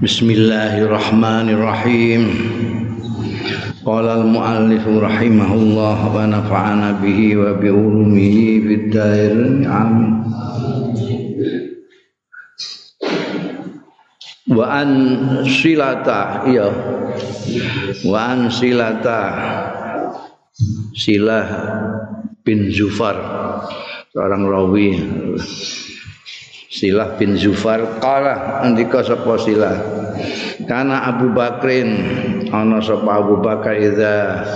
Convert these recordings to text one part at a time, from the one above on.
Bismillahirrahmanirrahim. Qala al-muallif rahimahullah wa nafa'ana bihi wa bi ulumihi fid dhairin amin. Wa an silata iya. Wa an silata Silah bin Zufar seorang rawi Silah bin Zufar kala andika sapa Silah. Karena Abu Bakrin ana sapa Abu Bakar idza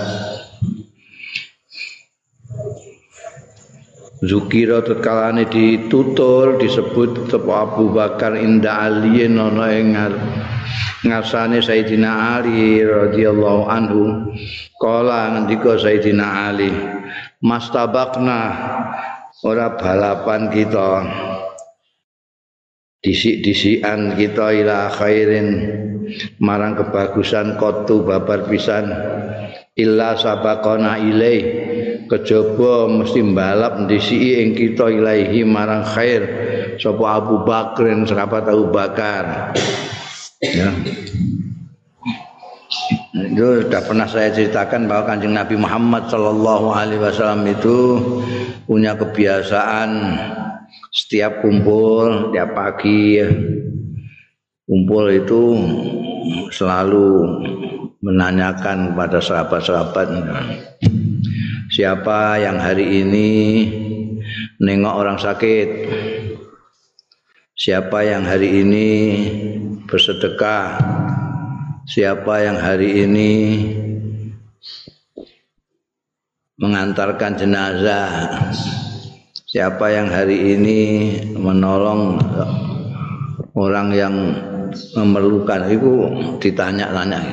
Zukira tetkalane ditutur disebut sapa Abu Bakar inda aliyin ana ing ngasane Sayyidina Ali radhiyallahu anhu. Kala ngendika Sayyidina Ali mastabakna ora balapan kita disik-disikan kita ila khairin. Marang kebagusan kotu babar pisan. Illa sabakona ilai kejaba mesti balap disiki ing kita ilahi marang khair. Sapa Abu Bakrin sahabat Abu Bakar. Ya. Itu sudah pernah saya ceritakan bahwa kanjeng Nabi Muhammad Shallallahu Alaihi Wasallam itu punya kebiasaan setiap kumpul tiap pagi kumpul itu selalu menanyakan kepada sahabat-sahabat siapa yang hari ini nengok orang sakit? Siapa yang hari ini bersedekah? Siapa yang hari ini mengantarkan jenazah siapa yang hari ini menolong orang yang memerlukan? Itu ditanya-tanya.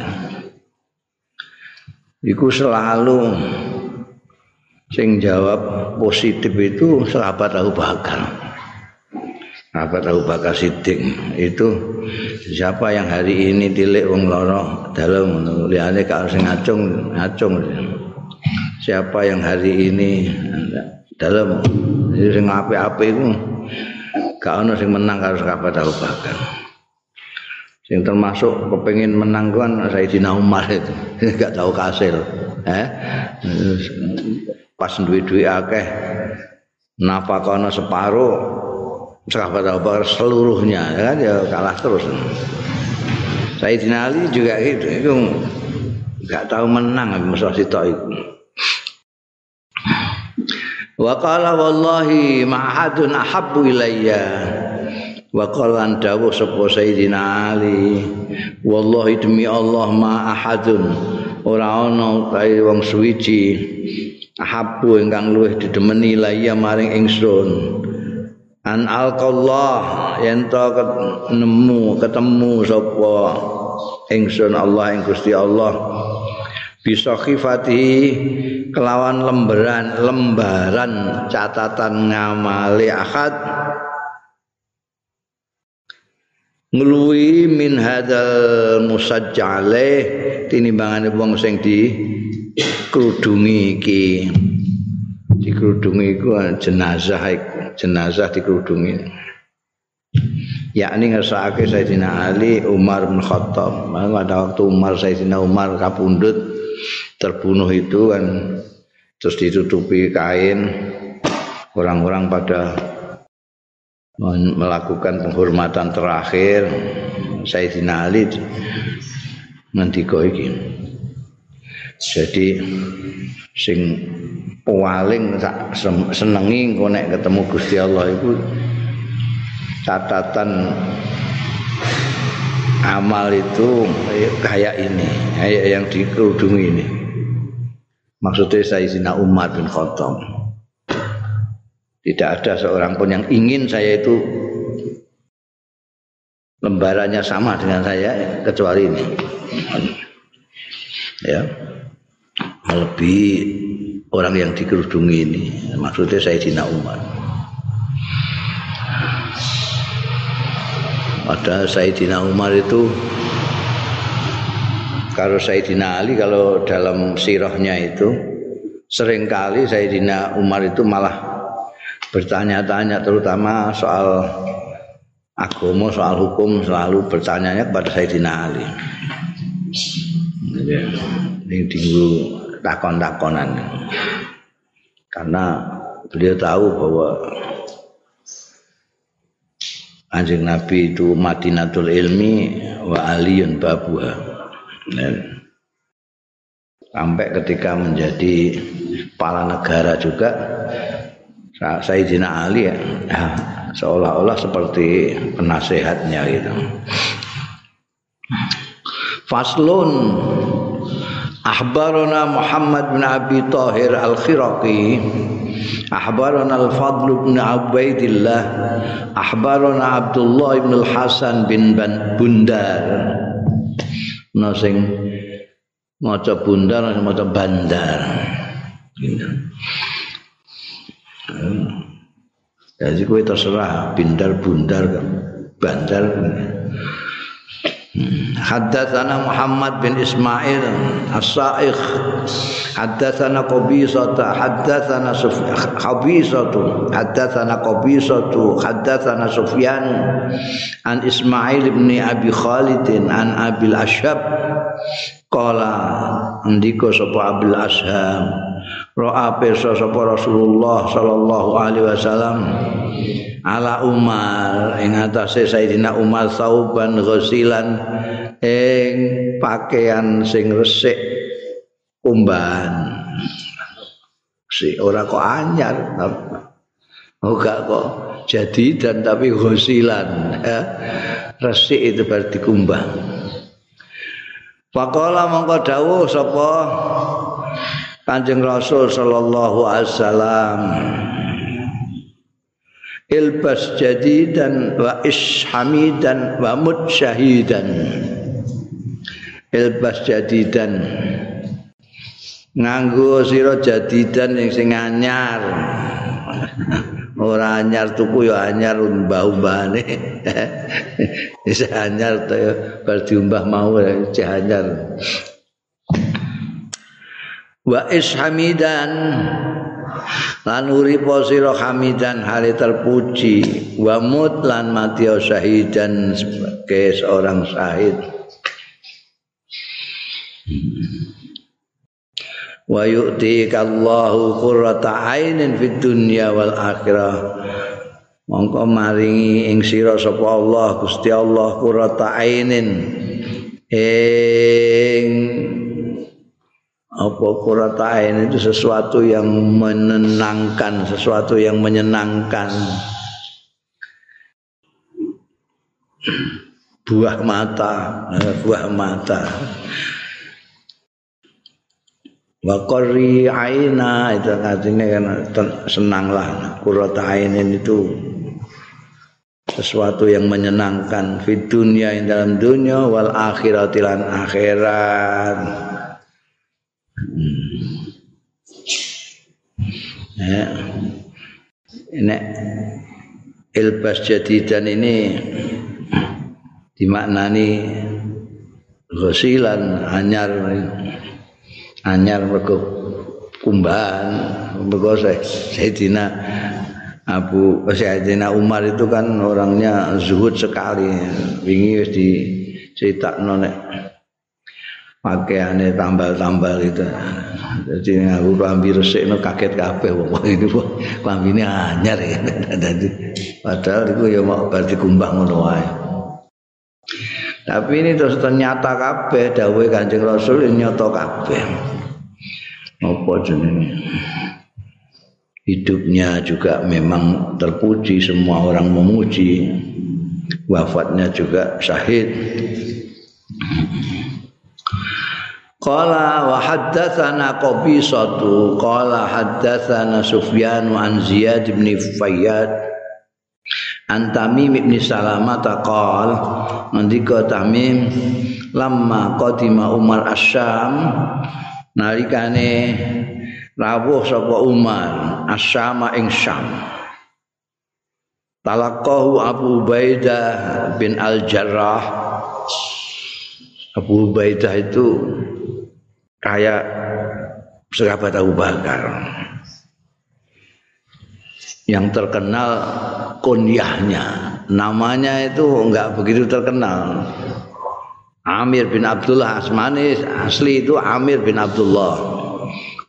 Itu selalu sing jawab positif itu sahabat Abu Bakar. Sahabat Abu Bakar Siddiq. Itu siapa yang hari ini tilik wong loro dalam. Liyane kalau sing ngacung ngacung siapa yang hari ini dalam sing apik-apik iku gak ono sing menang karo sahabat Abu Bakar. Sing termasuk kepengin menang kan Sayyidina Umar itu gak tahu kasil. Eh? Pas duwe-duwe akeh nafakono separuh sahabat Abu Bakar seluruhnya ya kan ya kalah terus. Sayyidina Ali juga gitu, itu gak tahu menang musuh sitok itu. Wa qala wallahi ma'adun ahabbu ilayya. Wa qala dawu sapa Sayyidina Ali. Wallahi demi Allah ma ahadun ora ana kae wong suwiji ahabbu ingkang luwih didemeni ilayya maring ingsun. An alqallah yen to nemu ketemu sapa ingsun Allah ing Gusti Allah bisa kelawan lembaran lembaran catatan ngamali akad. Ngeluwi min hadal musajjale tinimbangane wong sing di kerudungi iki. Dikerudungi iku jenazah jenazah dikerudungi. Yakni ngersakake Sayyidina Ali Umar bin Khattab. Pada waktu Umar Sayyidina Umar kapundut terbunuh itu kan terus ditutupi kain. Orang-orang pada melakukan penghormatan terakhir. Sayyidina Ali ngendika iki. Jadi sing paling senengi engko nek ketemu Gusti Allah itu catatan amal itu kayak ini kayak yang dikerudungi ini Maksudnya Sayyidina Umar bin Khattab. Tidak ada seorang pun yang ingin saya itu lembarannya sama dengan saya kecuali ini. Ya. Lebih orang yang dikerudungi ini. Maksudnya Sayyidina Umar. Padahal Sayyidina Umar itu kalau Sayyidina Ali kalau dalam sirahnya itu sering kali Sayyidina Umar itu malah bertanya-tanya terutama soal agama soal hukum selalu bertanya kepada Sayyidina Ali. Ini tinggu takon-takonan. Karena beliau tahu bahwa Anjing Nabi itu Madinatul Ilmi wa aliyun babuha. Sampai ketika menjadi kepala negara juga Sayyidina Ali ya, seolah-olah seperti penasehatnya gitu. Faslun Ahbarana Muhammad bin Abi Tahir Al-Khiraqi. Ahbarana Al-Fadl bin Ubaidillah. Ahbarana Abdullah bin Al-Hasan bin Bundar. Nah sing maca bundar maca bandar. Jadi kowe terserah bindar bundar bandar حدثنا محمد بن إسماعيل الصائخ حدثنا قبيصة. حدثنا سف... قبيصة حدثنا قبيصة. حدثنا سفيان عن إسماعيل بن أبي خالد عن أبي الأشهب قال Andika sapa Abil Ashab Ro'a pesa sapa Rasulullah sallallahu alaihi wasallam. Ala Umar ing atase Sayyidina Umar sauban ghasilan ing pakaian sing resik umban. Si ora kok anyar. Oh gak kok jadi dan tapi ghasilan ya. resik itu berarti kumbang Pakola mongko dawuh sapa Kanjeng Rasul sallallahu alaihi wasallam. Ilbas jadidan wa ishamidan wa mutsyahidan. Ilbas jadidan. Nganggo sira jadidan yang sing anyar ora anyar tuku ya anyar umbah-umbahane wis anyar to ya bar diumbah mau ya anyar. Wa ishamidan lan uripa sira hamidan hale terpuji. Wa mut lan mati syahidan sebagai seorang syahid wa yu'tika Allahu qurrata ainin fid dunya wal akhirah mongko maringi ing sira sapa Allah Gusti Allah qurrata ainin ing apa quratain itu sesuatu yang menenangkan, sesuatu yang menyenangkan. buah mata, eh, buah mata. Wa qari aina itu artinya kan senanglah quratain itu sesuatu yang menyenangkan di dunia yang dalam dunia wal akhirat akhirat. Ya. Ini ilbas jadidan ini dimaknani ghasilan anyar anyar mergo kumbahan mergo Sayyidina Abu Sayyidina Umar itu kan orangnya zuhud sekali. Wingi wis diceritakno nek pakaiannya tambal-tambal itu. Jadi aku klambi resik no kaget kabeh wong ini klambi ini anyar ya. Jadi padahal itu ya mau berarti kumbang ngono wae. Tapi ini terus ternyata kabeh dawuh Kanjeng Rasul ini nyata kabeh apa jenenge? Hidupnya juga memang terpuji semua orang memuji. Wafatnya juga syahid. Qala wa haddatsana Qabisatu qala haddatsana Sufyan an Ziyad bin Fayyad. An Tamim bin Salamah taqal ngendika Tamim lamma qadima Umar Asyam nalikane rawuh sapa Umar Asyama ing Syam. Talaqahu Abu Ubaidah bin Al-Jarrah. Abu Ubaidah itu kayak sahabat Abu Bakar. Yang terkenal kunyahnya. Namanya itu enggak begitu terkenal. Amir bin Abdullah Asmani asli itu Amir bin Abdullah.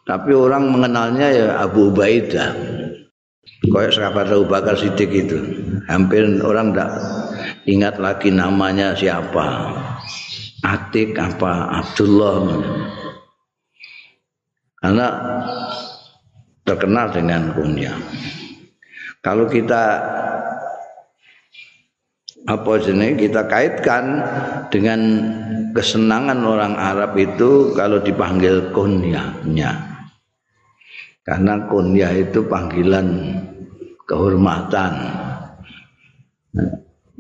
Tapi orang mengenalnya ya Abu Ubaidah. Kayak sahabat Abu Bakar Siddiq itu. Hampir orang enggak ingat lagi namanya siapa. Atik apa Abdullah. Karena terkenal dengan kunyah. Kalau kita apa jenis kita kaitkan dengan kesenangan orang Arab itu kalau dipanggil kunyahnya. Karena kunyah itu panggilan kehormatan.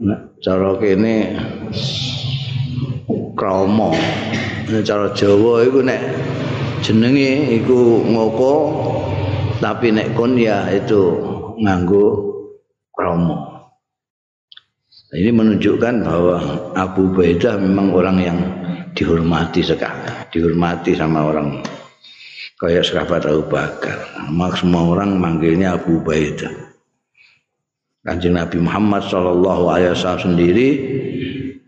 Nah, cara kene kromo. Cara Jawa itu nek jenenge iku ngopo tapi nek kunyah itu nganggo kromo ini menunjukkan bahwa Abu Ubaidah memang orang yang dihormati sekali, dihormati sama orang kayak sahabat Abu Bakar. Mak semua orang manggilnya Abu Ubaidah. Kanjeng Nabi Muhammad Shallallahu Alaihi Wasallam sendiri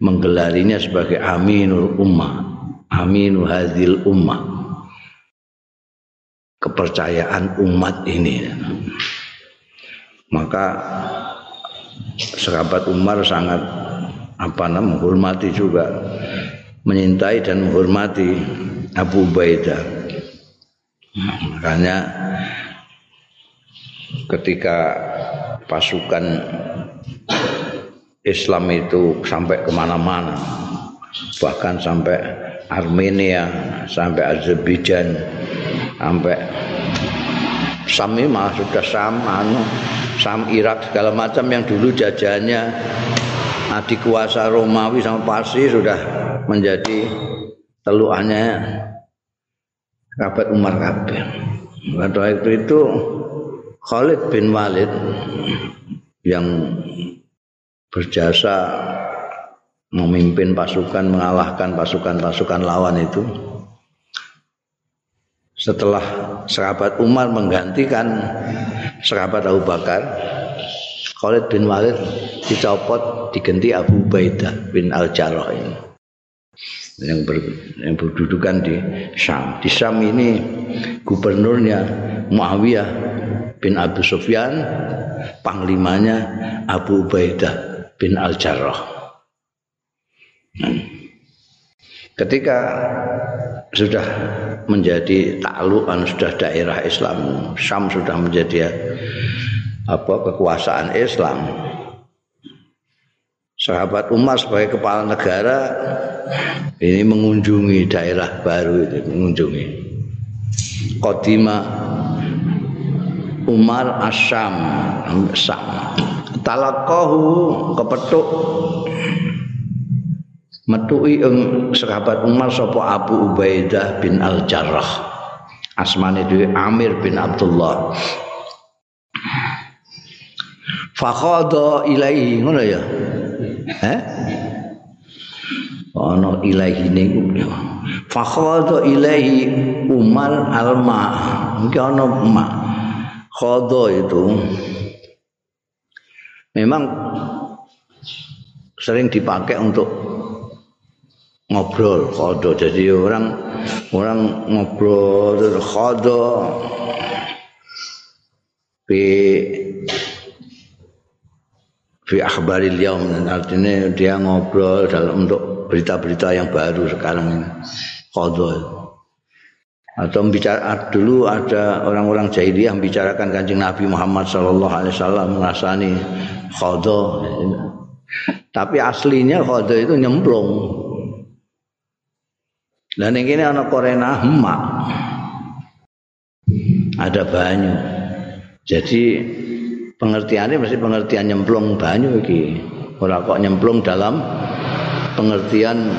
menggelarinya sebagai Aminul Ummah, Aminul Hadil Ummah, kepercayaan umat ini. Maka sahabat Umar sangat apa namanya menghormati juga. Menyintai dan menghormati Abu Ubaidah. Makanya ketika pasukan Islam itu sampai ke mana-mana bahkan sampai Armenia sampai Azerbaijan sampai Sam ini malah sudah Sam anu Sam Irak segala macam yang dulu jajahannya adik kuasa Romawi sama Parsi sudah menjadi teluannya Kabat Umar Kabir. Pada waktu itu Khalid bin Walid yang berjasa memimpin pasukan mengalahkan pasukan-pasukan lawan itu setelah sahabat Umar menggantikan sahabat Abu Bakar Khalid bin Walid dicopot diganti Abu Ubaidah bin Al-Jarrah ini yang, ber, yang berdudukan di Syam. Di Syam ini gubernurnya Muawiyah bin Abu Sufyan, panglimanya Abu Ubaidah bin Al-Jarrah. Hmm. Ketika sudah menjadi taklukan sudah daerah Islam, Syam sudah menjadi apa kekuasaan Islam. Sahabat Umar sebagai kepala negara ini mengunjungi daerah baru itu, mengunjungi. Kodima Umar Asyam, Syam. Talakohu kepetuk metuki ing sahabat Umar sapa Abu Ubaidah bin Al Jarrah asmane dhewe Amir bin Abdullah. Fakhadha ilaihi ngono ya? Eh ana ilaihi niku fakhadha ilaihi Umar alma. Iki ana ma. Khadha itu. Memang sering dipakai untuk ngobrol khodo. Jadi orang orang ngobrol terus khodo. Fi akhbaril yaum. Artinya dia ngobrol dalam untuk berita-berita yang baru sekarang ini. Khodo. Atau bicara dulu ada orang-orang jahiliyah membicarakan kanjeng Nabi Muhammad Shallallahu Alaihi Wasallam merasani khodo. Tapi aslinya khodo itu nyemplung dan yang ini anak korena emak. Ada banyu. Jadi pengertiannya mesti pengertian nyemplung banyu iki. Ora kok nyemplung dalam pengertian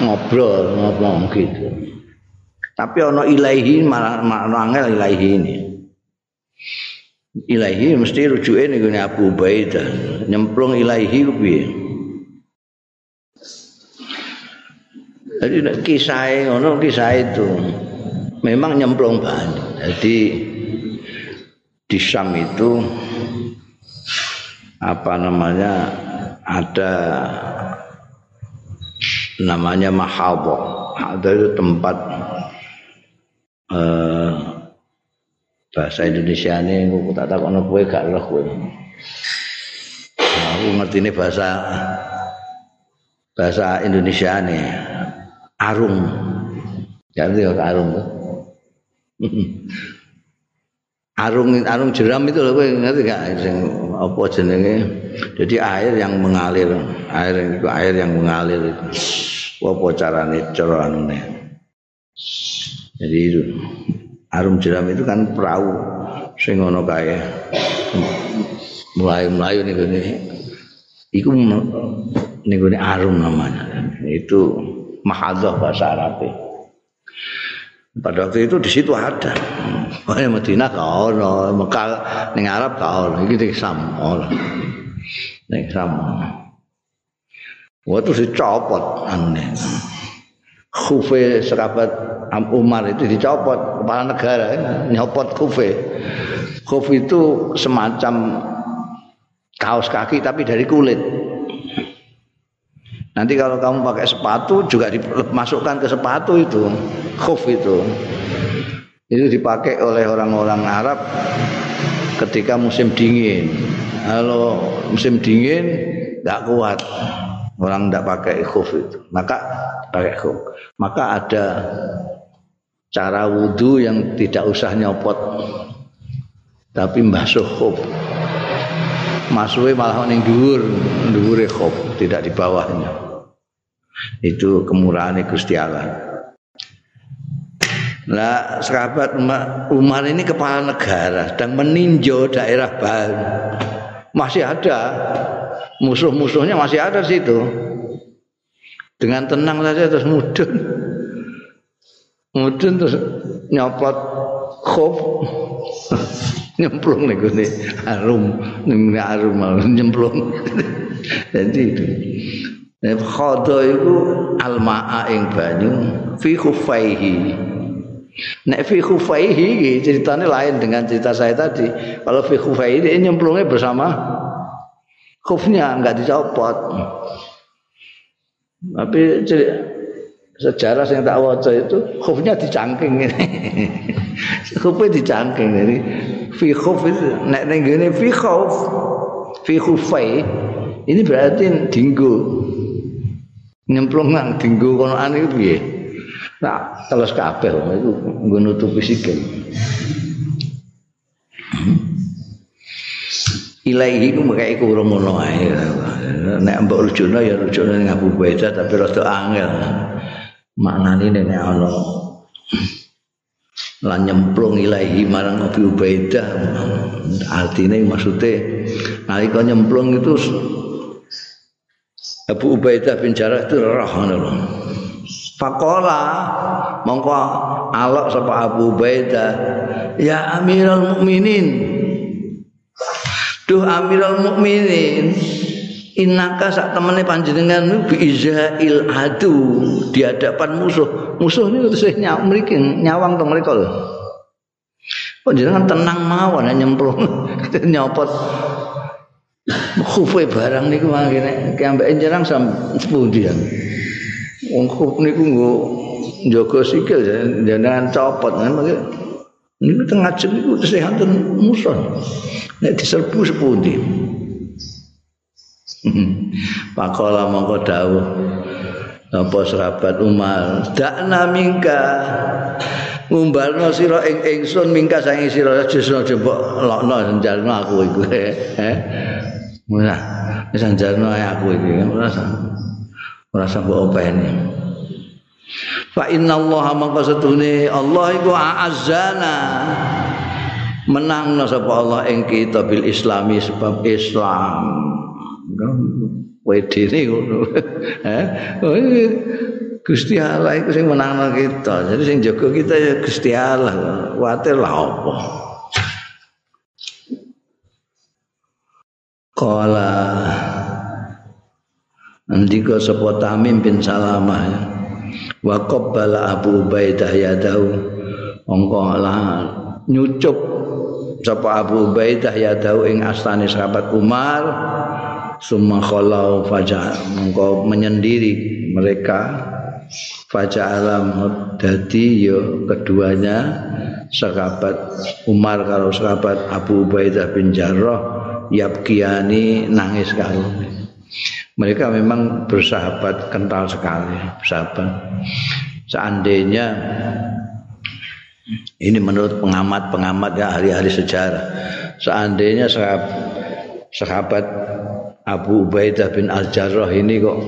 ngobrol ngomong gitu. Tapi ono ilahi makna angel ilahi ini. Ilahi mesti rujuke ning Abu Ubaidah. Nyemplung ilahi ku piye? Jadi kisah ngono kisah itu memang nyemplung banyak. Jadi di Syam itu apa namanya ada namanya mahabo ada itu tempat eh, bahasa Indonesia ini aku tak tahu anak gue gak loh gue aku ngerti ini bahasa bahasa Indonesia nih arung. Jadi arung tuh. Arung arung jeram itu loh ngerti gak? Sing apa jenenge? Jadi air yang mengalir air itu air yang mengalir itu. Apa carane cara anune? Jadi itu. Arung jeram itu kan perahu sing ngono kae. Mulai melayu nih gini itu nih gini arung namanya. Itu mahadah bahasa Arabnya pada waktu itu di situ ada. Oh, Madinah kau no, Mekah ning Arab kau no, iki Sam. Oh. Ning Sam. Waktu dicopot aneh. Khufe serabat Umar itu dicopot kepala negara nyopot khufe. Khuf itu semacam kaos kaki tapi dari kulit. Nanti kalau kamu pakai sepatu juga dimasukkan ke sepatu itu, khuf itu. Itu dipakai oleh orang-orang Arab ketika musim dingin. Kalau musim dingin nggak kuat, orang tidak pakai khuf itu, maka pakai khuf. Maka ada cara wudhu yang tidak usah nyopot, tapi mbasuh khuf. Masuknya malah ning dhuwur, dhuwure khuf, tidak di bawahnya. Itu kemurahan Gusti Allah. Nah, sahabat Umar ini kepala negara dan meninjau daerah baru. Masih ada musuh-musuhnya masih ada situ. Dengan tenang saja terus mudun. Mudun terus nyopot khuf nyemplung nih gue harum nih harum nyemplung. Jadi itu. Khodo itu almaa ing banyu fi khufaihi. Nek fi khufaihi ceritanya lain dengan cerita saya tadi. Kalau fi khufaihi dia nyemplungnya bersama khufnya nggak dicopot. Tapi sejarah yang tak waca itu khufnya dicangking ini. Khufnya dicangking jadi fi khuf nek ning ngene fi khuf. Fi khufai. Ini berarti dinggo. Nyemplung nang dinggo kono ane piye? Nah terus kabeh itu nutupi sikil. Ilaihi ku mekae ku urung ngono ae. Nek mbok rujukno ya rujukno ning Abu Baidah tapi rada angel. Maknane nek ana. Lan nyemplung ilahi marang Abi Ubaidah. Artinya maksudnya nalika nyemplung itu Abu Ubaidah bin Jarrah itu roh ngono Fakola mongko alok sapa Abu Ubaidah ya Amirul Mukminin. Duh Amirul Mukminin Inaka sak temene panjenengan bi izail adu di hadapan musuh. Musuh niku terus nyaw mriki nyawang to mereka lho. Panjenengan tenang mawon nyemplung nyopot khufe barang niku mangkene ki ambek jenengan sam sepundi ya. Wong khuf niku nggo njaga sikil jenengan copot kan niku tengah jam niku terus enten musuh. Nek diserbu sepundi. Pakola mongko dawuh apa sahabat Umar? Dakna mingka. Ngumbarno sira ing ingsun mingka saking sira justru jembok lokno njalno aku iku. Eh ora wis njalno aku iki. Ora usah ora usah mbok openi. Fa inna Allah mangka setune Allah iku azzana menangno sapa Allah ing kita bil islami sebab Islam wedi ngono. Eh? Oh, Gusti Allah iku sing menangno kita. Jadi sing jaga kita ya Gusti Allah. Kuwatir lah apa. Kala Andika sapa Tamim bin Salamah ya. Wa qabbala Abu Ubaidah yadahu mongko lah nyucup sapa Abu Ubaidah ya dau ing astane sahabat Umar summa khalau faja mengko menyendiri mereka. Faja alam dadi yo keduanya. Sahabat Umar kalau sahabat Abu Ubaidah bin Jarrah yabkiani nangis karo. Mereka memang bersahabat kental sekali bersahabat. Seandainya ini menurut pengamat-pengamat ya ahli-ahli sejarah. Seandainya sahabat, sahabat Abu Ubaidah bin Al-Jarrah ini kok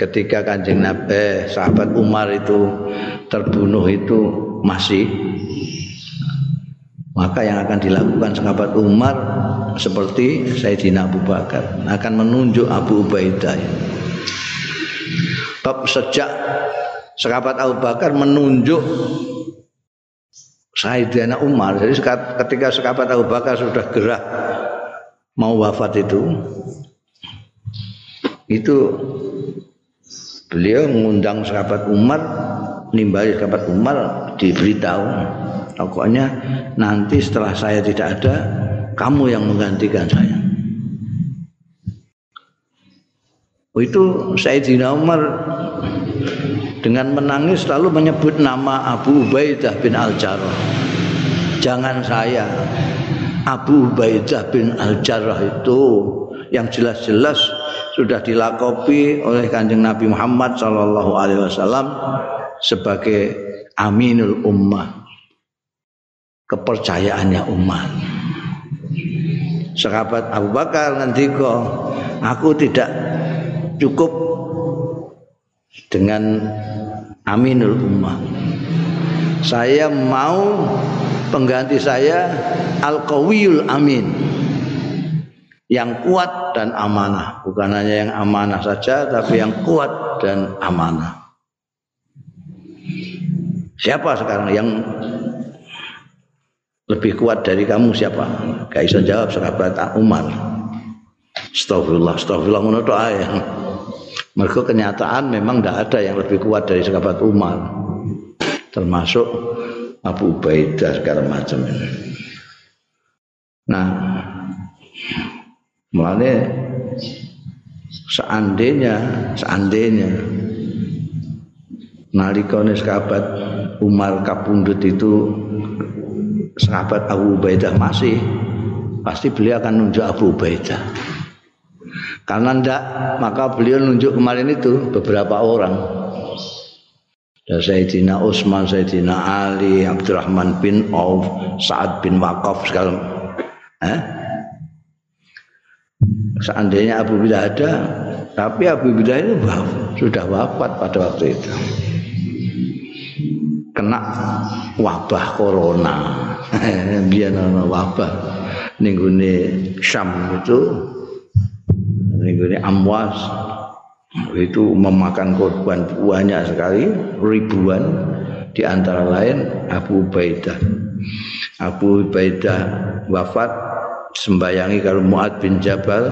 ketika Kanjeng Nabi eh, sahabat Umar itu terbunuh itu masih maka yang akan dilakukan sahabat Umar seperti Sayyidina Abu Bakar akan menunjuk Abu Ubaidah. Bab sejak sahabat Abu Bakar menunjuk Sayyidina Umar. Jadi ketika sahabat Abu Bakar sudah gerah mau wafat itu, itu beliau mengundang sahabat Umar, nimbali sahabat Umar diberitahu, pokoknya nanti setelah saya tidak ada, kamu yang menggantikan saya. Itu Sayyidina Umar dengan menangis selalu menyebut nama Abu Ubaidah bin Al-Jarrah. Jangan saya. Abu Ubaidah bin Al-Jarrah itu yang jelas-jelas sudah dilakopi oleh Kanjeng Nabi Muhammad sallallahu alaihi wasallam sebagai aminul ummah. Kepercayaannya umat. Sahabat Abu Bakar nanti kok aku tidak cukup dengan aminul ummah. Saya mau pengganti saya al-qawiyul amin. Yang kuat dan amanah, bukan hanya yang amanah saja tapi yang kuat dan amanah. Siapa sekarang yang lebih kuat dari kamu siapa? Gak bisa jawab sahabat Umar. Astagfirullah, astagfirullah menurut ayah. Mereka kenyataan memang tidak ada yang lebih kuat dari sahabat Umar. Termasuk Abu Ubaidah segala macam. Nah, mulanya seandainya, seandainya nalikone sahabat Umar kapundut itu sahabat Abu Ubaidah masih pasti beliau akan nunjuk Abu Ubaidah karena ndak maka beliau nunjuk kemarin itu beberapa orang. Dan Sayyidina Utsman, Sayyidina Ali, Abdurrahman bin Auf, Sa'ad bin Waqaf segala. Eh? Seandainya Abu Bidah ada, tapi Abu Bidah itu sudah wafat pada waktu itu. Kena wabah corona. Biar wabah ning Syam itu ini Amwas itu memakan korban banyak sekali ribuan di antara lain Abu Ubaidah Abu Ubaidah wafat sembayangi kalau Muad bin Jabal.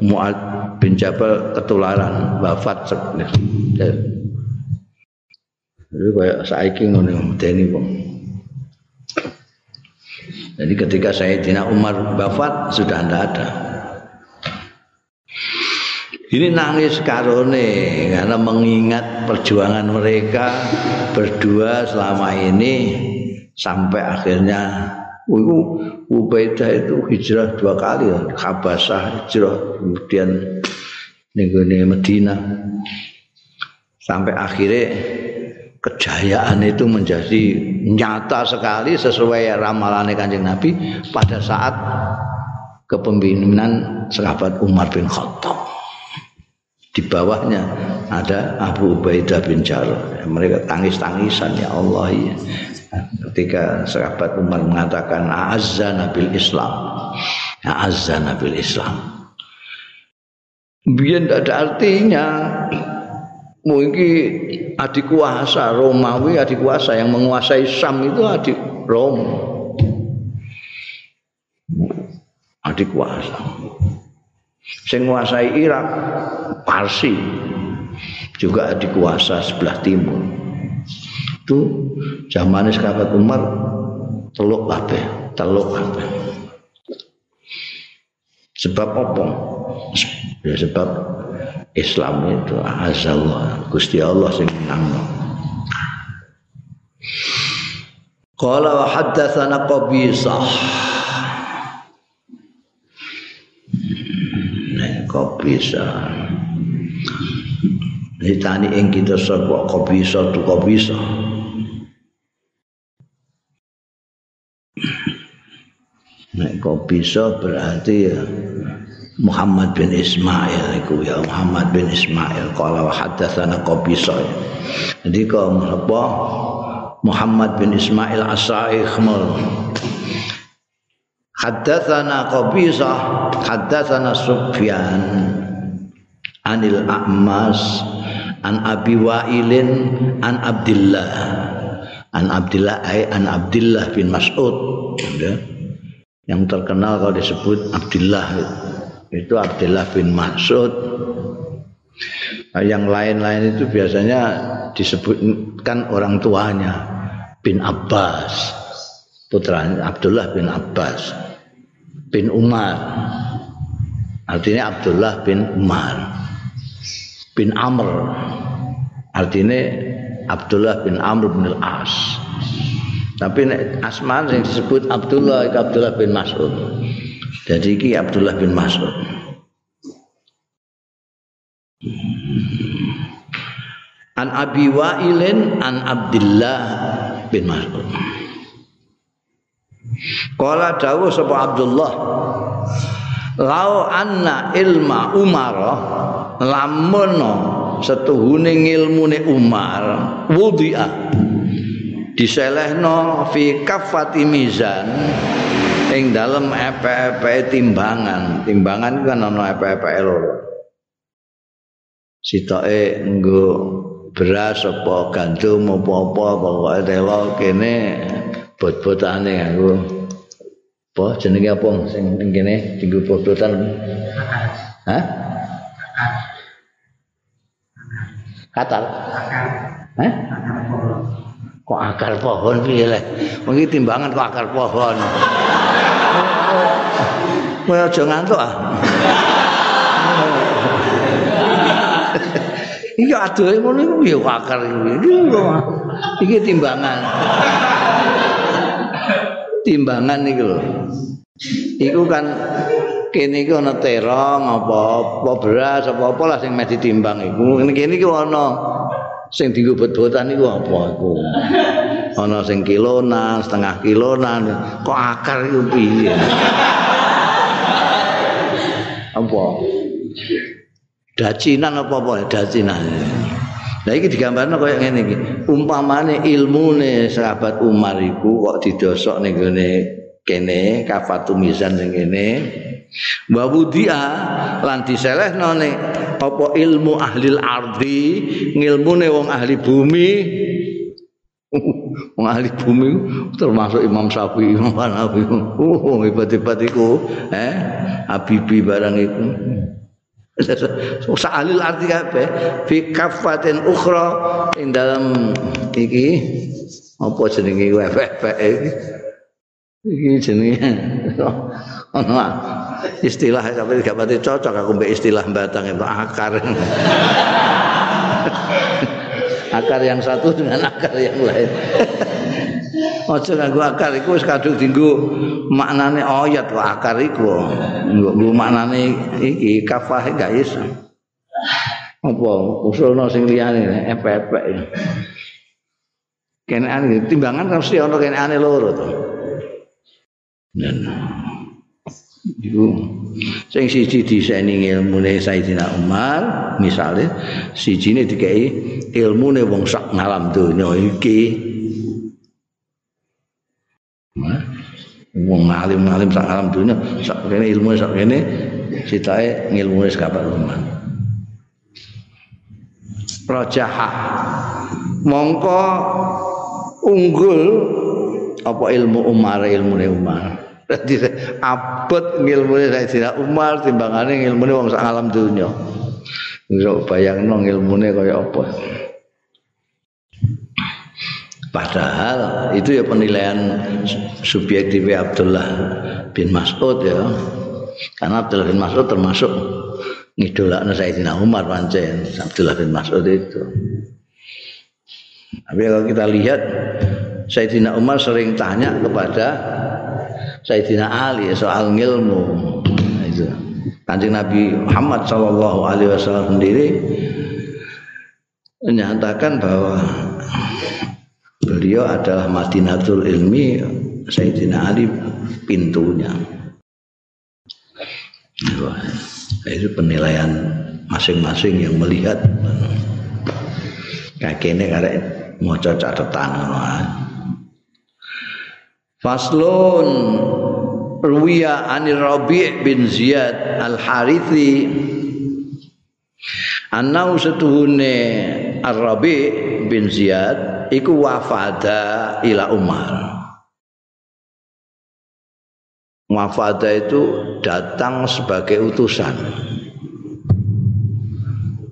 Muad bin Jabal ketularan wafat jadi kayak saiki ngono medeni kok. Jadi ketika Sayyidina Umar wafat sudah tidak ada. Ini nangis karone karena mengingat perjuangan mereka berdua selama ini sampai akhirnya itu Ubaidah itu hijrah dua kali ya. Habasah hijrah kemudian nih Medina sampai akhirnya kejayaan itu menjadi nyata sekali sesuai ramalan kanjeng Nabi pada saat kepemimpinan sahabat Umar bin Khattab di bawahnya ada Abu Ubaidah bin Jarrah mereka tangis-tangisan ya Allah ya. Ketika sahabat Umar mengatakan azza nabil Islam. Azza nabil Islam. Biar tidak ada artinya. Mungkin adik kuasa Romawi adik kuasa yang menguasai Sam itu adik Rom. Adik kuasa. Sing menguasai Irak Parsi. Juga dikuasa sebelah timur itu zaman sahabat Umar teluk kabeh teluk kabeh Sebab apa? Ya sebab Islam itu azallah Gusti Allah sing nangno. Qala wa haddatsana Qabisah. Nek Qabisah. Ditani ing kita sapa Qabisah tu Qabisah. Nek Qabisah berarti ya Muhammad bin Ismail iku ya Muhammad bin Ismail. Qala wa haddatsana Qabisa. Jadi kok apa? Muhammad bin Ismail As-Sa'ikh Haddatsana Qabisa haddatsana Sufyan anil A'mas an Abi Wa'ilin an Abdullah an Abdullah ay an Abdullah bin Mas'ud. Ya. Yang terkenal kalau disebut Abdullah itu Abdullah bin Mas'ud. Nah, yang lain-lain itu biasanya disebutkan orang tuanya bin Abbas. Putra Abdullah bin Abbas. Bin Umar. Artinya Abdullah bin Umar. Bin Amr. Artinya Abdullah bin Amr bin Al-As tapi asma yang disebut Abdullah Abdullah bin Mas'ud jadi iki Abdullah bin Mas'ud. An Abi Wa'ilin an Abdullah bin Mas'ud. Kala dawuh sapa Abdullah Lau anna ilma Umar lamun setuhune ngilmune Umar wudi'a diselehno fi kafati mizan ing dalem epe-epe timbangan. Timbangan kan ana epe-epe loro. Sitoke nggo beras apa gandum apa-apa pokoke telo kene bot-botane aku. Apa jenenge apa sing ning kene dienggo bot-botan? Hah? Katal. Hah? Kok akar pohon piye le mungkin timbangan kok akar pohon. Kowe aja ngantuk ah? Iki aduh ngono iku ya akar iki iki timbangan. Timbangan iki lho. Iku kan kene iki ana terong apa apa beras apa apa lah sing mesti ditimbang iku. Kene iki ana sing dienggo bot-botan niku apa iku ana sing kilonan setengah kilonan kok akar iku piye apa dacinan apa apa dacinan Nah iki digambarno koyo ngene iki. Umpamane ilmune sahabat Umar iku kok didosok ning gone kene kafatu mizan ning kene. Wa wudia lan diselehno ning apa ilmu ahli ardi, ngilmune wong ahli bumi. wong ahli bumi termasuk Imam Syafi'i, Imam Hanafi. Oh, hebat-hebat iku, eh, Habibi barang iku. Sa'alil arti kabeh fi kafatin ukhra ing dalam iki apa jenenge wefek iki iki jenenge istilah tapi gak pati cocok aku mbek istilah batang itu akar akar yang satu dengan akar yang lain Aja nganggo akar iku wis kadung dienggo maknane ayat kok akar iku. Nggo maknane iki kafah gak iso. Apa usulno sing liyane epek-epek. Kenean timbangan mesti ana keneane loro to. Dan iku. Sing siji diseni ilmune Sayyidina Umar misale sijine dikei ilmune wong sak ngalam donya iki. Wong alim-alim sak alam dunia sak kene ilmu sak kene sitae ngilmune sekapat rumah rajaha. Mongko unggul apa ilmu Umar ilmu Umar dadi abot ngilmune Sayyidina Umar timbangane ngilmune wong sak alam dunia iso bayangno ngilmune kaya apa Padahal itu ya penilaian subjektif Abdullah bin Mas'ud ya. Karena Abdullah bin Mas'ud termasuk ngidolaknya Sayyidina Umar pancen Abdullah bin Mas'ud itu. Tapi kalau kita lihat Sayyidina Umar sering tanya kepada Sayyidina Ali soal ilmu. Itu. Kanjeng Nabi Muhammad Shallallahu Alaihi Wasallam sendiri menyatakan bahwa beliau adalah Madinatul Ilmi Sayyidina Ali pintunya. itu penilaian masing-masing yang melihat ini karek mau catatan Faslun Ruwiya Anir Rabi' bin Ziyad Al-Harithi Anau setuhune Ar-Rabi' bin Ziyad iku wafada ila Umar. Wafada itu datang sebagai utusan.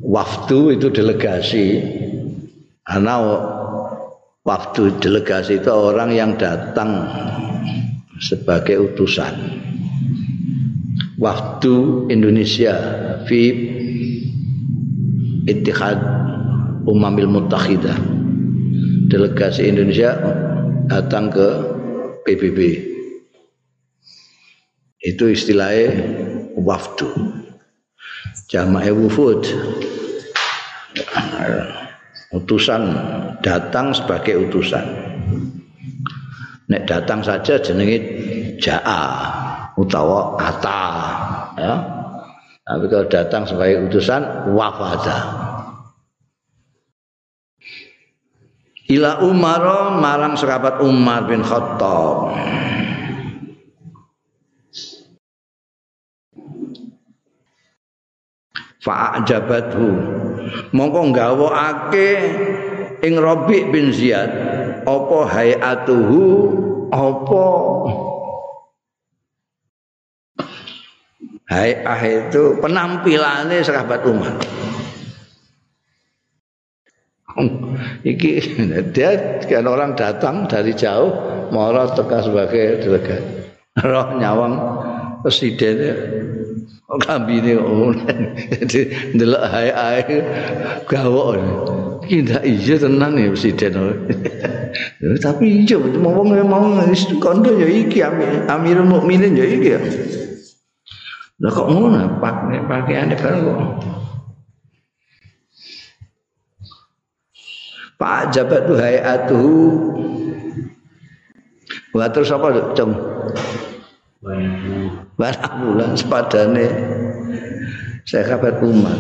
Wafdu itu delegasi. Karena wafdu delegasi itu orang yang datang sebagai utusan. Wafdu Indonesia fi Ittihad Umamil Mutakhidah. Delegasi Indonesia datang ke PBB. Itu istilahnya wafdu. Jamaah wufud. Utusan datang sebagai utusan. Nek datang saja jenenge jaa utawa ata ya. Tapi kalau datang sebagai utusan wafada. ila Umar marang sahabat Umar bin Khattab fa'ajabathu mongko gawokake ing Rabi bin Ziyad apa hayatuhu apa? Hayah itu penampilannya sahabat Umar. Iki dia kan orang datang dari jauh mau tekan sebagai delegat. Roh nyawang presiden kambine jadi ndelok hae-hae gawok. Iki ndak iya tenan ya presiden. Tapi iya mau mau kondo ya iki Amirul Mukminin ya iki ya. Lah kok ngono pak pakaiane kan kok Pak jabat tu hayatuhu Wa terus apa cung? Barang bulan sepadane. Saya kabar umat.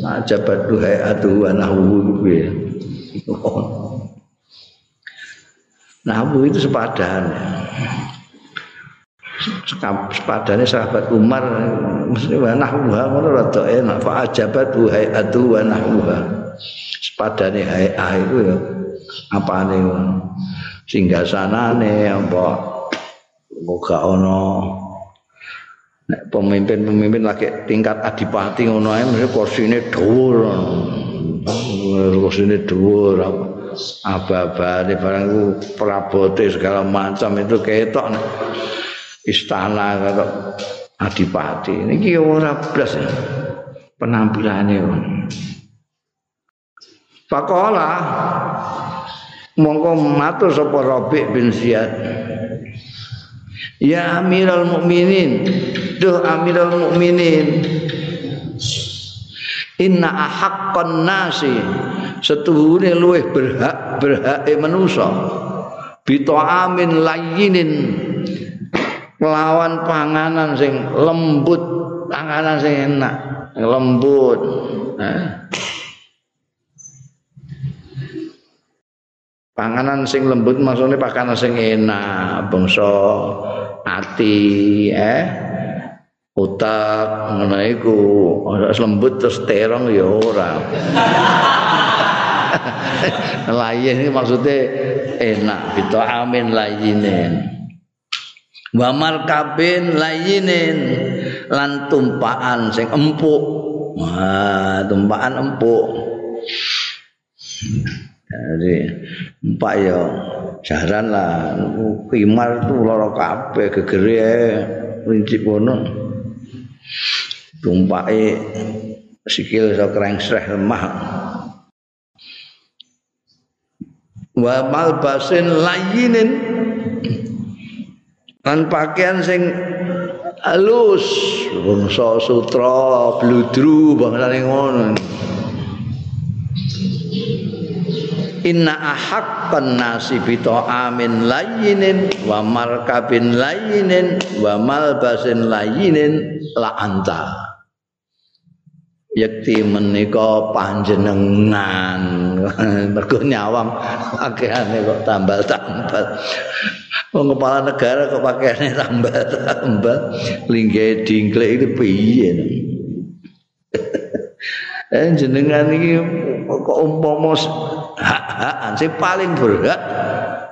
Pak jabat tu hayatuhu wa nahwu Nahwu itu sepadan. sepadane sahabat Umar. Mesti wa nahwa ngono rada enak. Fa ajabat wa hayatu wa nahwa sepadane hayah itu ya apane singgah sanane apa moga nek pemimpin-pemimpin lagi tingkat adipati ngono ae mesti kursine dhuwur kursine dhuwur apa-apa barang ku prabote segala macam itu ketok istana karo adipati. Niki ora blas penampilane Pakola mongko matur sapa Rabi bin Ziyad Ya Amirul Mukminin. Duh Amirul Mukminin. Inna ahaqqan nasi. Setuhune luweh berhak berhake manusa. Bitoamin layinin melawan panganan sing lembut panganan sing enak. Lembut. Eh. panganan sing lembut maksudnya panganan sing enak bangsa ati eh? Utak ngono iku. Lembut terus terong ya ora. Layin ini maksudnya enak itu amin layinin wa markabin layinin lan tumpaan sing empuk. Wah tumpaan empuk. Jadi empak ya jaran lah. Kimar tuh loro kabeh gegere prinsip ngono tumpake sikil iso krengsreh lemah. Wa malbasin layinin. Lan pakaian sing halus. Bangsa sutra bludru bangsa ngono Inna ahaqqan nasi bi amin layinin wa markabin layinin wa malbasin layinin la anta. Yakti menika panjenengan. Mergo nyawang pakaiane kok tambal-tambal. Wong kepala negara kok pakaiane tambal-tambal. Lingge dingklek itu piye? Eh jenengan iki kok umpama hak-hakan sing paling berhak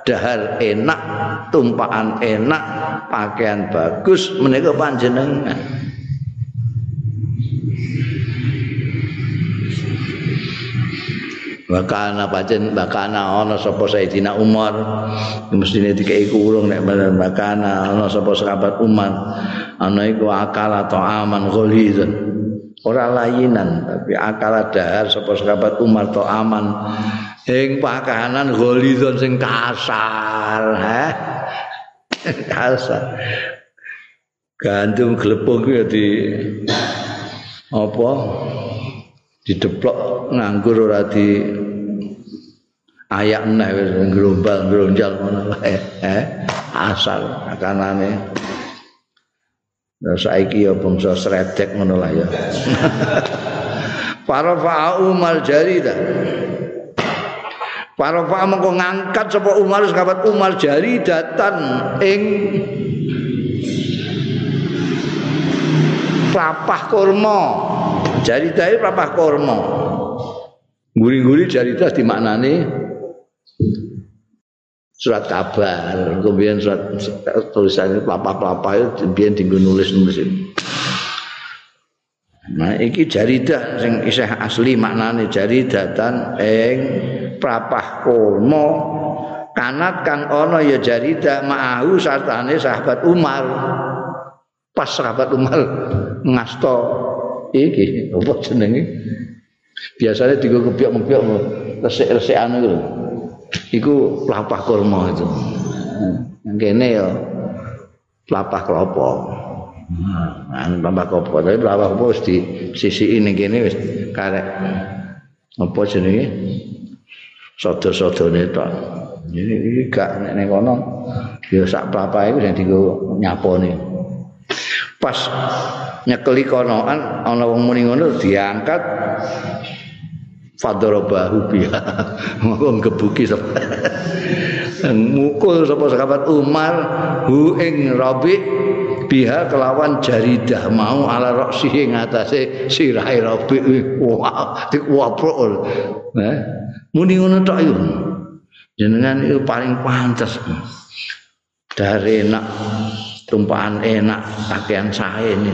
dahar enak tumpahan enak pakaian bagus menika panjenengan. Bakana pancen bakana ana sapa Sayyidina Umar mestine dikeki kurung nek bener bakana ana sapa sahabat Umar. Ana iku akala ta'aman ghalizan ora layinan tapi akala dahar sapa sahabat Umar ta'aman ing pakanan ghalizan sing kasar ha? Kasar. Gandum glepung ya di apa? Dideplok nganggur ora di ayak neh wis nglombal ngronjal ngono wae eh asal kanane Nah, saiki ya bangsa sredek ngono lah ya. Para fa'u mal jarida. Para mengko ngangkat sapa Umar sahabat Umar jaridatan ing papah kurma. Jaridah itu papah kurma. Guri-guri jaridah dimaknani surat kabar. Kemudian surat tulisannya pelapa-pelapa itu kemudian tinggal nulis-nulis itu. Nah, iki jaridah sing isih asli maknane jaridatan ing prapah kurma kanat kang ana ya jaridah ma'ahu sartane sahabat Umar. Pas sahabat Umar ngasto iki apa jenenge? Biasanya tiga kebiak-kebiak resik-resikan itu iku pelapah kurma itu. Yang kene ya pelapah kelapa nah, pelapah kelapa tapi pelapah kelapa harus di sisi ini wis karek. Apa jenenge sodo-sodo itu jadi ini gak nek kono ya sak itu yang tiga nyapone pas nyekeli konoan ana wong muni ngono diangkat fadrobahu biha. Monggo gebuki sapa. Mukul sapa sahabat Umar hu ing Rabi biha kelawan jaridah mau ala roksi atase sirahe Rabi. Wah dikuwaprok eh muni ngono tok yo jenengan itu paling pantas dari enak tumpahan enak pakaian saya ini.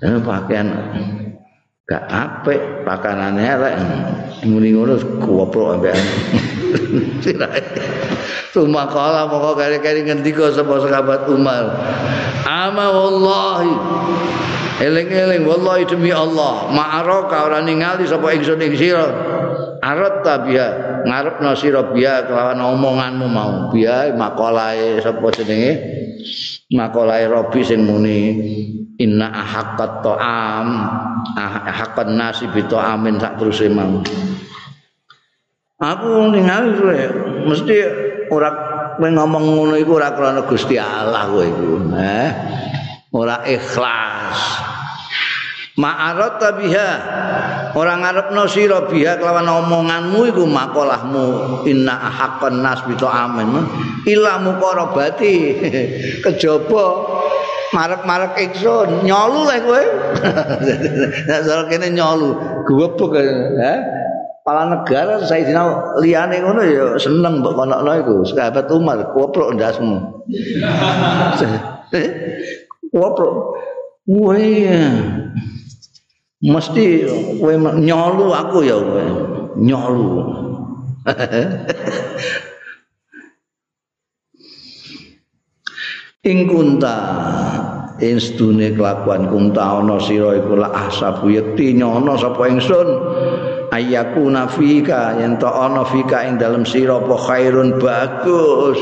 Pakaian gak apik pakanane elek. Muni ngono kuwoprok ambekan Tuma kala moko kari-kari ngendika sapa sahabat Umar. Ama wallahi. Eling-eling wallahi demi Allah. Ma'araka ora ningali sapa ingsun ing arat tabiya ngarepno sira biya kelawan omonganmu mau. Biya makalae sapa jenenge? Makalae Robi sing muni. Inna ahaqqat ta'am ahaqqan nasi bi ta'amin sak terus emang aku ningali kowe mesti ora ngomong ngono iku ora krana Gusti Allah kowe iku eh? Ora ikhlas ma'arata biha. Orang ngarepno sira biha kelawan omonganmu iku makolahmu. Inna haqqan nas bi amin. Ila muqarabati kejaba marek-marek iksun nyolu lah nek soal kene nyolu gubuk ya kepala negara Sayyidina liyane ngono ya seneng mbok konokno iku. Sahabat Umar koprok ndasmu. Koprok Wah, mesti kowe nyolu aku ya kowe nyolu. Ing kunta instune kelakuan kum taono sira iku la ahsabu yakti nyono sapa ingsun? Ayaku nafika yen to ana fika ing dalam sira apa khairun bagus.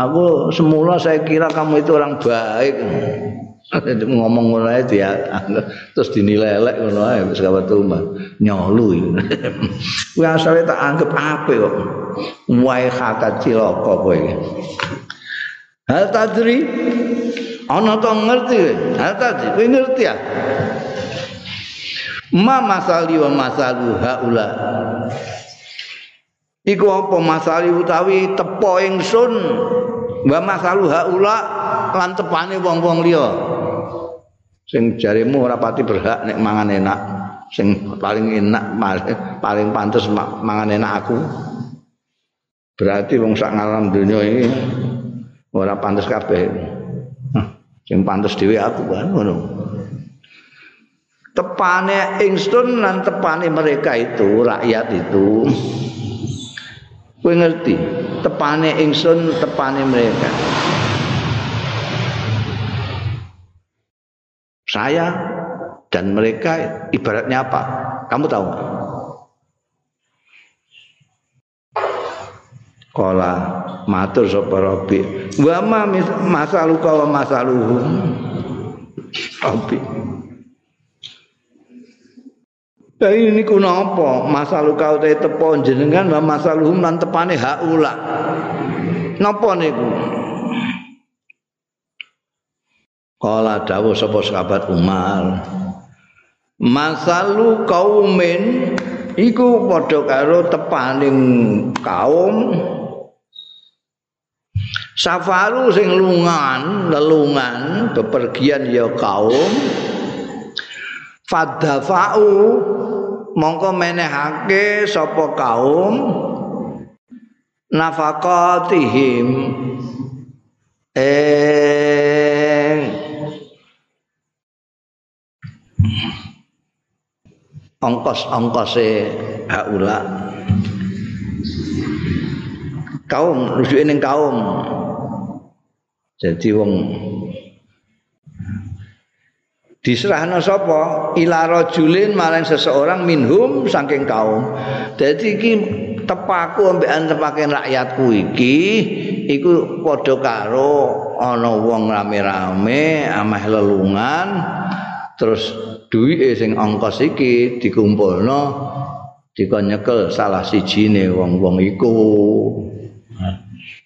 Aku semula saya kira kamu itu orang baik ngomong ngono ae dia terus dinilai elek ngono ae wis gawat rumah nyolu. Kuwi asale tak anggap apik kok. Wae hakat cilaka kowe. Hal tadri? Ana to ngerti hal tadri? Kowe ngerti ya? Ma masali wa masalu haula. Iku apa masali utawi tepo ingsun? Wa masalu haula lan tepane wong-wong liya sing jarimu ora pati berhak nek mangan enak. Sing paling enak paling pantes mangan enak aku. Berarti wong sak ngalam dunia ini ora pantes kabeh. Sing pantes dhewe aku kan ngono. Tepane ingsun lan tepane mereka itu rakyat itu kowe ngerti? Tepane ingsun tepane mereka Saya dan mereka ibaratnya apa? Kamu tahu? Kala matur sapa Rabbi. Wa ma masaluka wa masaluhum. Rabbi. Tapi ini kuna apa? Masaluka utai tepo jenengan wa masaluhum lan tepane haula. Napa niku? Kala dawuh sapa sahabat Umar. Masalu kaumin iku padha karo tepaning kaum. Safaru sing lungan, lelungan, bepergian ya kaum. Fadafa'u mongko menehake sapa kaum. Nafaqatihim. Eh ongkos-ongkose haula kaum rujuke ning kaum. Jadi wong diserahno sapa? Ila rajulin marang seseorang minhum saking kaum. Dadi iki tepaku ambek tepake rakyatku iki iku padha karo ana wong rame-rame ameh lelungan terus duwike sing ongkos iki dikumpulno dikon nyekel salah sijine wong-wong iku.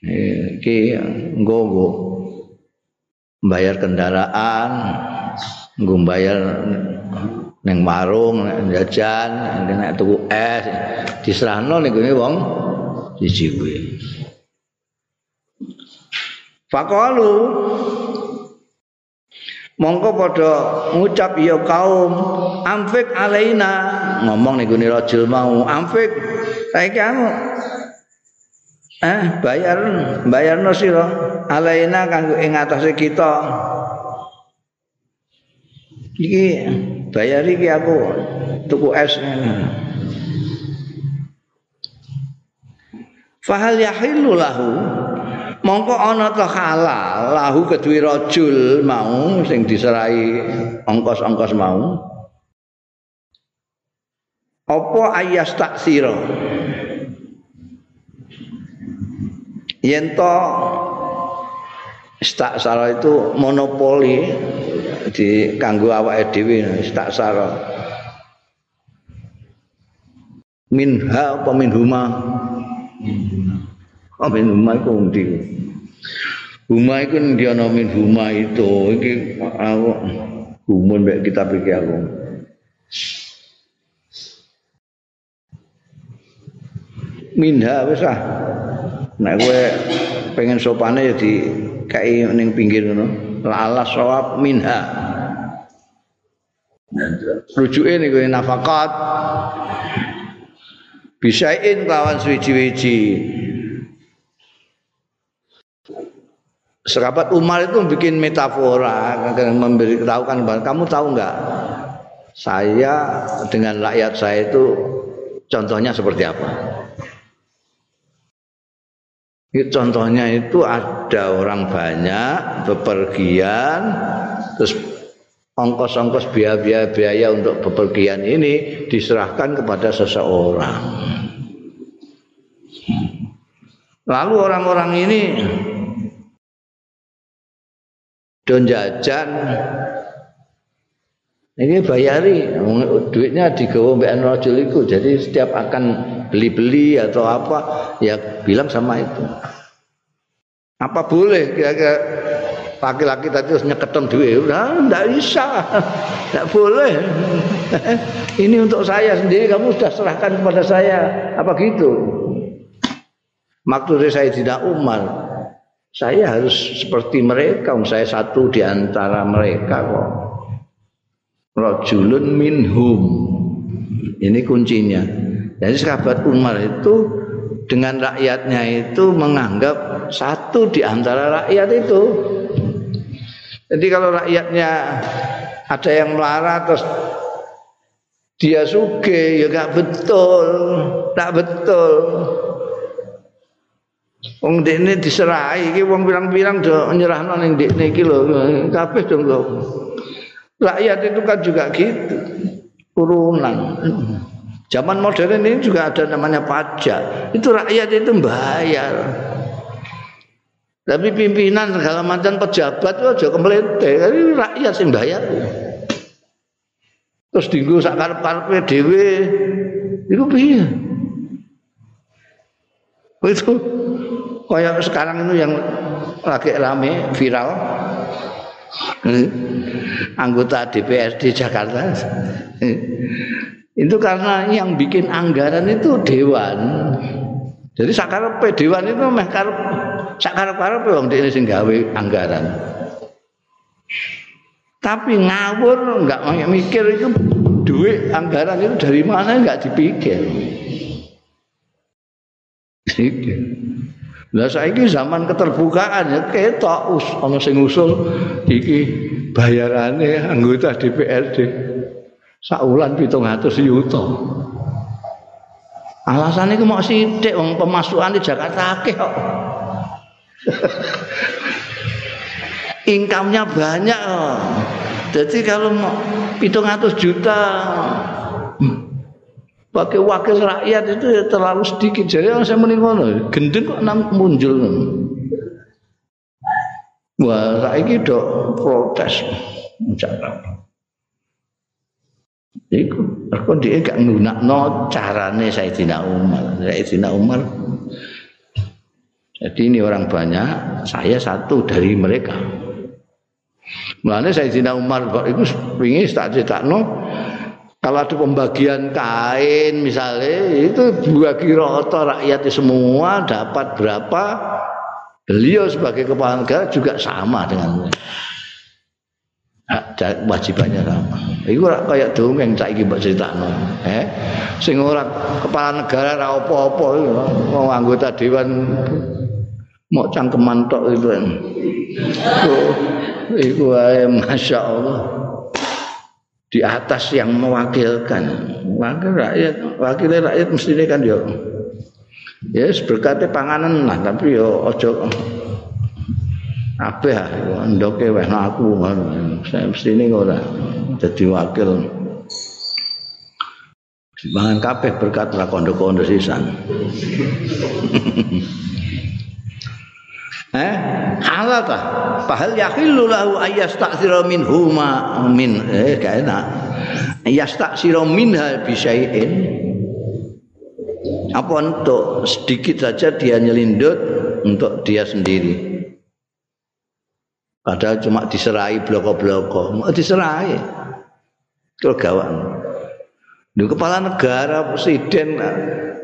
Iki nggo bayar kendaraan nggo bayar ning warung jajan nek tuku es diserahno ning wong siji kuwi. Fakalu mongko padha ngucap ya kaum amfik alaina. Ngomong ning gone rajul mau amfik saiki kamu eh bayar bayarno sira alaina kanggo ing atase kita. Iki bayar iki aku tuku es. Fahal yahillu lahu mongko ana ta halal lahu kedue rajul mau sing diserai ongkos-ongkos mau. Apa ayas taksira yen to istaksara itu monopoli di kanggo awake dhewe istaksara minha apa minhuma Oh, min huma iku ndi? Huma iku ndi ana min huma itu. Iki aku gumun mek kitab iki aku. Minha wis ah. Nek kowe pengen sopane ya di kai ning pinggir ngono. Lala sawab minha. Rujuke niku nafakat. Bisain kawan suwi-wiji. Sahabat Umar itu bikin metafora, memberi tahu kan, kamu tahu nggak? Saya dengan rakyat saya itu contohnya seperti apa? Contohnya itu ada orang banyak bepergian terus ongkos-ongkos biaya-biaya untuk bepergian ini diserahkan kepada seseorang. Lalu orang-orang ini don jajan. Ini bayari duitnya digawa mbak rajul itu jadi setiap akan beli-beli atau apa ya bilang sama itu. Apa boleh kira-kira? Laki-laki tadi harus nyeketon duit. Nah, enggak bisa. Enggak boleh. Ini untuk saya sendiri kamu sudah serahkan kepada saya. Apa gitu? Maksudnya saya tidak Umar saya harus seperti mereka saya satu di antara mereka kok rajulun minhum ini kuncinya jadi sahabat Umar itu dengan rakyatnya itu menganggap satu di antara rakyat itu. Jadi kalau rakyatnya ada yang melarat terus dia suge ya gak betul, tak betul. Wong dekne diserai iki wong bilang-bilang do nyerahno ning dekne iki lho, kabeh dong kok. Rakyat itu kan juga gitu. Urunan. Zaman modern ini juga ada namanya pajak. Itu rakyat itu bayar. Tapi pimpinan segala macam pejabat itu aja kemelete, rakyat sih bayar. Terus dinggo sak karep-karepe dhewe iku piye? Itu kayak sekarang itu yang lagi rame viral anggota DPRD Jakarta itu karena yang bikin anggaran itu dewan. Jadi sakarepe dewan itu meh karep sakarep-karepe wong dene sing gawe anggaran. Tapi ngawur enggak mikir itu duit anggaran itu dari mana enggak dipikir. Lah saiki zaman keterbukaan ya ketok us ana sing usul iki bayarane anggota DPRD saulan pitung atus yuta. Alasan itu mau sidik wong pemasukan di Jakarta akeh kok. Income-nya banyak jadi kalau mau pitung atus juta pakai wakil rakyat itu ya terlalu sedikit jadi yang saya mending gendeng kok enam muncul wah saya ini protes Jakarta Iku aku dia gak nggunakno carane Sayyidina Umar. Sayyidina Umar jadi ini orang banyak, saya satu dari mereka. Mulanya Sayyidina Umar kok itu pingin tak no kalau ada pembagian kain misalnya itu bagi rata rakyat semua dapat berapa beliau sebagai kepala negara juga sama dengan wajibannya sama. Iku ora kaya dongeng saiki mbok critakno. Eh, sing ora kepala negara ora apa-apa wong anggota dewan mau cangkeman tok itu. Iku ae masyaallah. Di atas yang mewakilkan. Wakil rakyat, wakil rakyat mesti kan yo. Ya, yes, berkati panganan lah, tapi yo ojo kabeh ndoke weh aku saya mesti ini ora jadi wakil Mangan kabeh berkat lah kondo-kondo sisan. eh, halal ta? Fahal yakhillu lahu ayastaksira minhuma min eh gak enak. Ayastaksira minha bisyai'in. Apa untuk sedikit saja dia nyelindut untuk dia sendiri. Padahal cuma diserai bloko-bloko, mau diserai. Kegawan. Di kepala negara, presiden,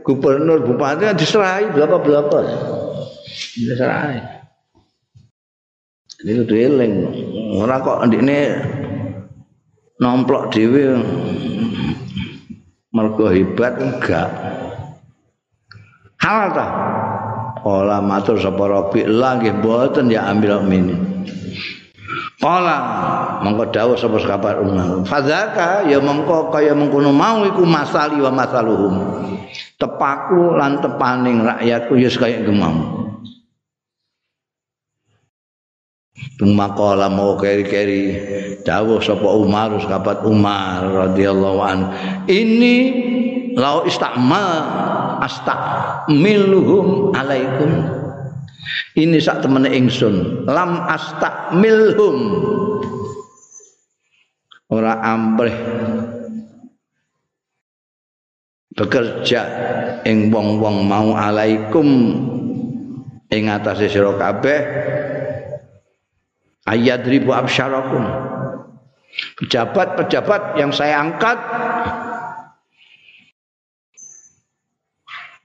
gubernur, bupati diserai bloko-bloko. Diserai. Ini kudu eling. Ora kok ndikne nomplok dhewe mergo hebat enggak. Halal ta? Ola matur sapa Rabi lagi boten ya ambil mini. Kala mengko dawuh sapa kabar umma. Fadzaka ya mengko kaya mengkono mau iku masali wa masaluhum. Tepaku lan tepaning rakyatku ya kaya gemam. Tumakola mau keri-keri dawuh sapa Umar sahabat Umar radhiyallahu an. Ini lau istakmal astakmiluhum alaikum. Ini sak temene ingsun lam astakmilhum. Ora ampreh bekerja ing wong-wong mau alaikum ing atase sira kabeh ayat ribu absyarakum. Pejabat-pejabat yang saya angkat.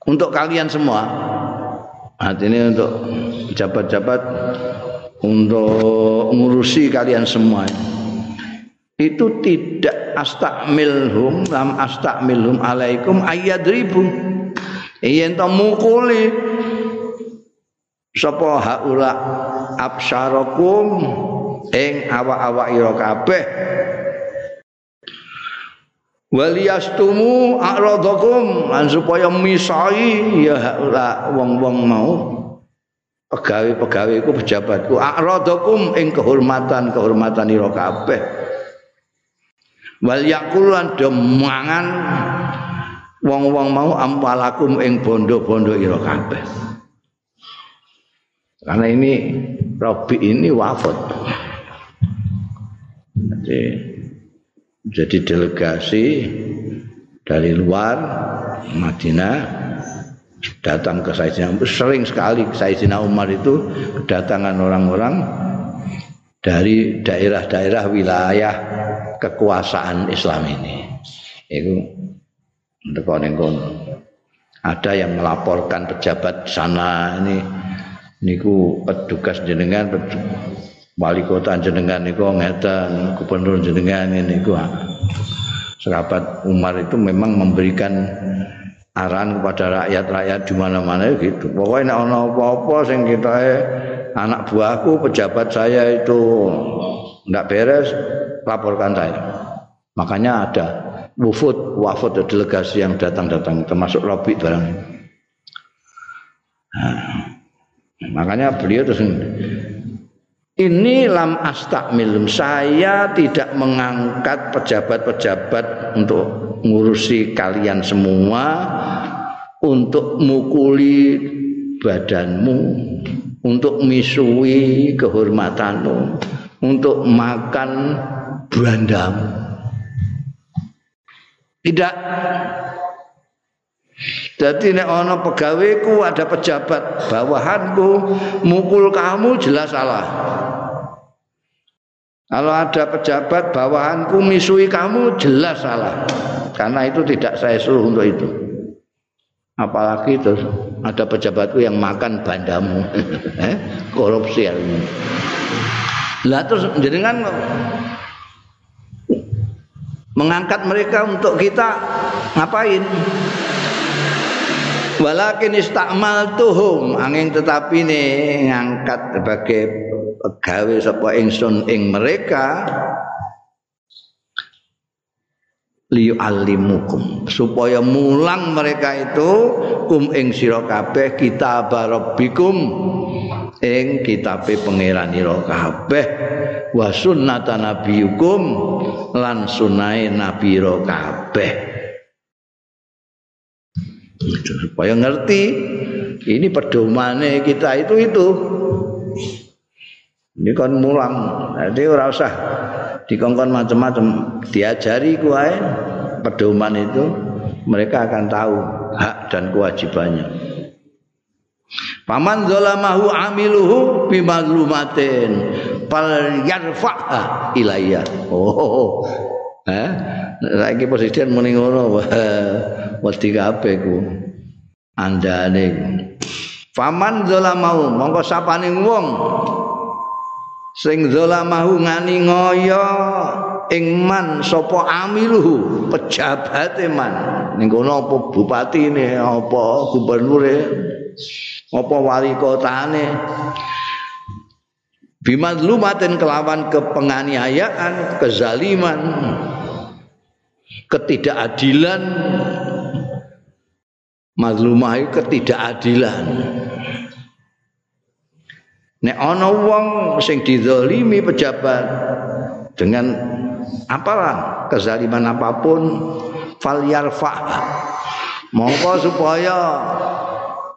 Untuk kalian semua. Artinya untuk pejabat-pejabat. Untuk ngurusi kalian semua. Itu tidak astakmilhum lam astakmilhum alaikum ribu yen to mukuli sapa haula absyarakum ing awak-awak ira kabeh? Waliyastumu a'radakum. Lan supaya misai ya haula wong-wong mau. Pegawai-pegawai ku pejabatku. A'radakum ing kehormatan kehormatan ira kabeh. Wal yakulan demangan wong-wong mau ampalakum ing bondo-bondo ira kabeh karena ini Robi ini wafat. Jadi, jadi delegasi dari luar Madinah datang ke Sayyidina Umar. Sering sekali Sayyidina Umar itu kedatangan orang-orang dari daerah-daerah wilayah kekuasaan Islam ini. Itu ada yang melaporkan pejabat sana ini niku petugas jenengan wali kota jenengan niku ngeten gubernur jenengan niku sahabat Umar itu memang memberikan arahan kepada rakyat-rakyat di mana-mana gitu. Pokoknya nek ana apa-apa sing kita anak buahku pejabat saya itu ndak beres laporkan saya. Makanya ada wufud, wafud delegasi yang datang-datang termasuk Robi barang. Makanya beliau terus ini lam astakmilum saya tidak mengangkat pejabat-pejabat untuk ngurusi kalian semua untuk mukuli badanmu untuk misui kehormatanmu untuk makan berandamu. Tidak. Jadi nek ana pegaweku ada pejabat bawahanku mukul kamu jelas salah. Kalau ada pejabat bawahanku misui kamu jelas salah. Karena itu tidak saya suruh untuk itu. Apalagi terus ada pejabatku yang makan bandamu. eh, korupsi ini. Lah terus jenengan mengangkat mereka untuk kita ngapain walakin istakmal tuhum angin tetapi nih ngangkat sebagai pegawai sapa ingsun ing mereka. Liu alimukum supaya mulang mereka itu kum ing sira kabeh kitab rabbikum ing kitabe pangeran ira kabeh wa sunnata nabiyukum lan sunai nabi kabeh supaya ngerti ini pedomane kita itu itu ini kan mulang jadi ora usah dikongkon macam-macam diajari kuai pedoman itu mereka akan tahu hak dan kewajibannya Paman zalamahu amiluhu bimazlumatin fal yarfa'ha ilayya. Oh. Eh, saiki presiden muni ngono. Wedi kabeh ku. Andane. Paman zalamahu mongko sapane wong sing zalamahu ngani ngoyo ing man sapa amiluhu pejabate man ning kono apa bupatine apa gubernure apa wali kotane bimadlumatin kelawan kepenganiayaan kezaliman ketidakadilan. Mazlumah ketidakadilan. Nek ana wong sing dizalimi pejabat dengan apalah kezaliman apa pun fal yarfa mongko supaya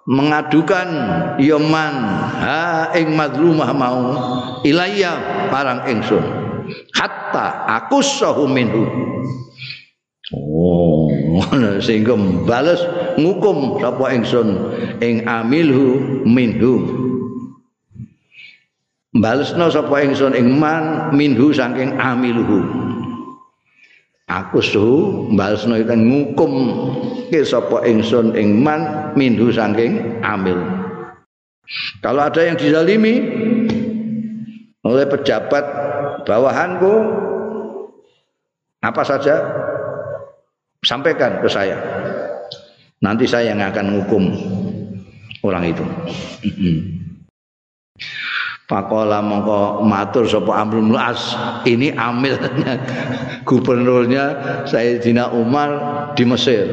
mengadukan yaman ha ing madlumah mau ilayya parang ingsun. Hatta aku minhu Oh, sehingga bales ngukum sapa ingsun ing amilhu minhu. Balesno sapa ingsun ing man minhu saking amilhu. Aku su balesno itu ngukum ke sapa ingsun ing man minhu saking amil. Kalau ada yang dizalimi oleh pejabat bawahanku apa saja sampaikan ke saya. Nanti saya yang akan menghukum orang itu. Pakola mongko matur sapa Amrul As ini amilnya gubernurnya Sayyidina Umar di Mesir.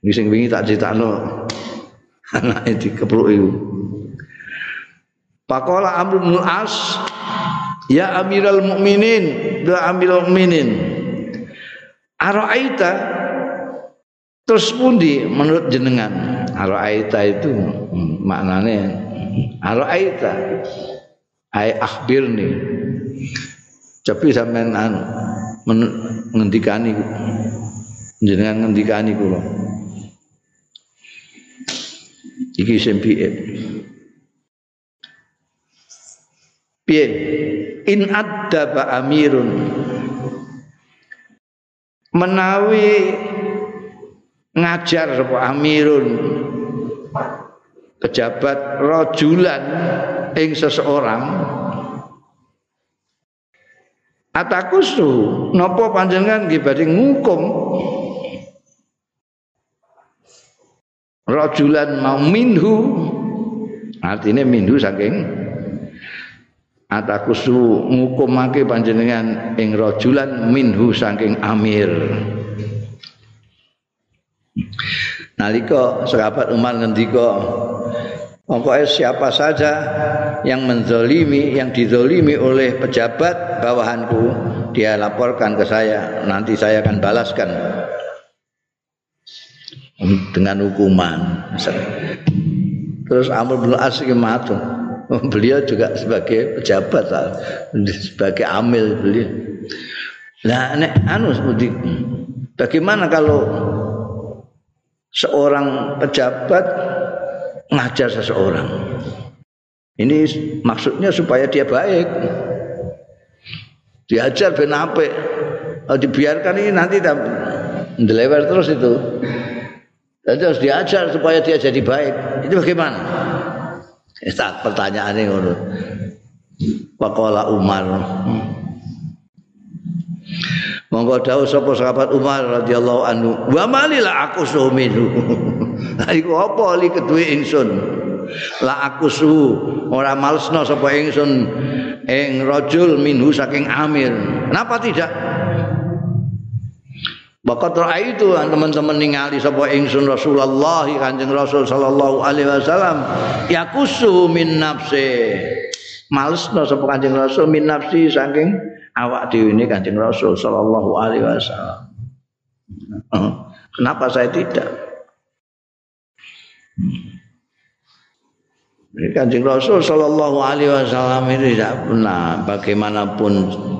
Ini sing wingi tak critakno anake dikepluk iku. Pakola Amrul As ya Amirul Mukminin, ya Amirul Mukminin. Aro'aita. Terus pundi menurut jenengan? Aro'aita itu maknanya Aro'aita. Ay akhbirni. Tapi sampean anu ngendikani jenengan ngendikani kula iki sing piye? Piye? In addaba amirun menawi ngajar amirun pejabat rajulan ing seseorang atakusu napa panjenengan nggih badhe ngukum? Rajulan mau minhu artinya minhu saking atakusu ngukumake panjenengan ing rajulan minhu saking amir. Nalika sahabat Umar ngendika pokoknya siapa saja yang menzolimi yang dizolimi oleh pejabat bawahanku dia laporkan ke saya nanti saya akan balaskan. Dengan hukuman terus Amr bin As matur beliau juga sebagai pejabat sebagai amil beliau. Nah nek anu seperti bagaimana kalau seorang pejabat ngajar seseorang? Ini maksudnya supaya dia baik. Diajar ben apik. Dibiarkan ini nanti delewer terus itu. Jadi harus diajar supaya dia jadi baik. Itu bagaimana saat pertanyaan ini ngono. Pakola Umar. Monggo dawuh sapa sahabat Umar radhiyallahu anhu, "Wa malila aku suminu." Iku apa li keduwe ingsun? La aku su ora malesno sapa ingsun ing rajul minhu saking Amir. Kenapa tidak? Bakat itu teman-teman ningali sapa ingsun Rasulullah Kanjeng Rasul sallallahu alaihi wasallam yakusu min nafsi. Malesno sapa Kanjeng Rasul min nafsi saking awak dhewe ini Kanjeng Rasul sallallahu alaihi wasallam. Kenapa saya tidak? Kanjeng Rasul Shallallahu Alaihi Wasallam itu tidak pernah bagaimanapun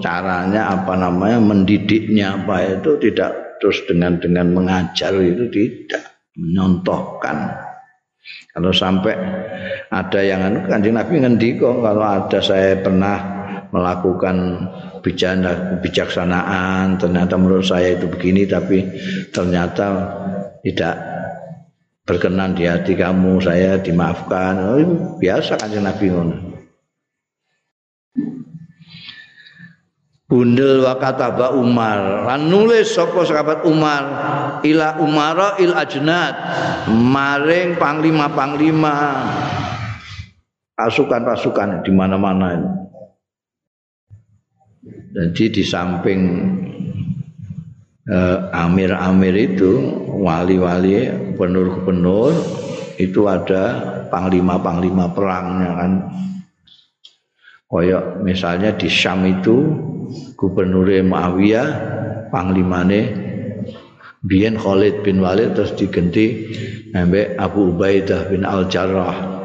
caranya apa namanya mendidiknya apa itu tidak terus dengan dengan mengajar itu tidak menyontohkan. Kalau sampai ada yang anu kanjeng Nabi ngendiko kalau ada saya pernah melakukan bijaksana kebijaksanaan ternyata menurut saya itu begini tapi ternyata tidak berkenan di hati kamu saya dimaafkan. Oh, biasa kanjeng Nabi ngono bundel wa kataba Umar. Lan nulis sapa sahabat Umar? Ila Umara il ajnad. Maring panglima-panglima. Pasukan-pasukan di mana-mana jadi di samping eh, amir-amir itu wali-wali gubernur-gubernur itu ada panglima-panglima perangnya kan. Koyok misalnya di Syam itu gubernur Muawiyah panglimane Bian Khalid bin Walid terus diganti sampai Abu Ubaidah bin Al Jarrah.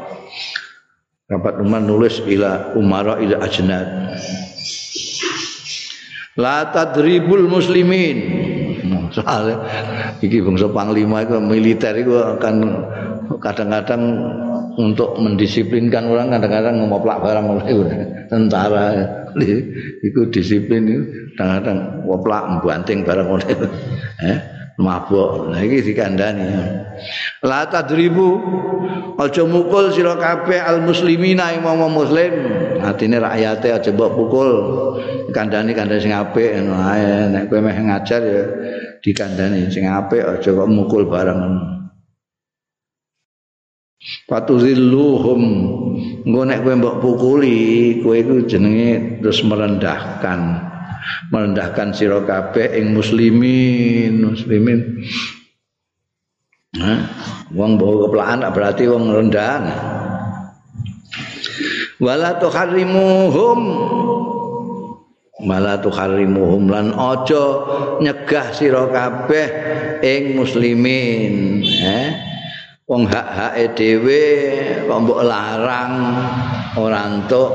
Rapat Umar nulis ila Umara ila Ajnad. La tadribul muslimin. Soalnya iki bangsa panglima itu militer itu akan kadang-kadang untuk mendisiplinkan orang kadang-kadang ngoplak barang tentara. Itu disiplin kadang-kadang ngoplak membanting barang itu eh mabuk nah iki dikandani. La tadribu aja mukul sira kabeh al muslimina ing muslim. Atine rakyate aja mbok pukul. Kandhani kandhani sing apik nek kowe meh ngajar ya dikandani sing apik aja kok mukul barang Fatuzilluhum engko nek kowe mbok pukuli kowe iku jenenge terus merendahkan merendahkan sira kabeh ing muslimin muslimin Hah? Wong bawa kepelaan berarti wong rendah. Wala tuharrimuhum Wala tuharrimuhum lan aja nyegah sira kabeh ing muslimin, eh? Wong hak-hake dhewe kok mbok larang ora entuk.